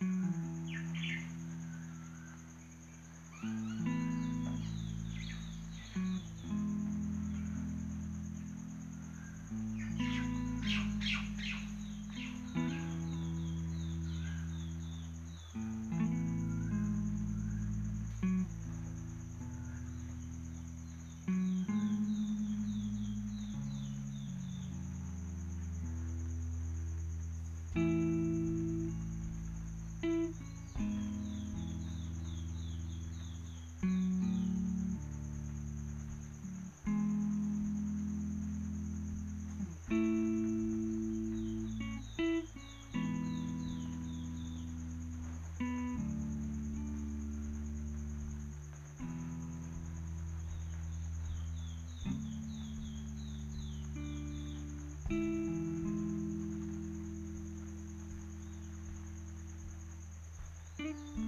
うん。Bye.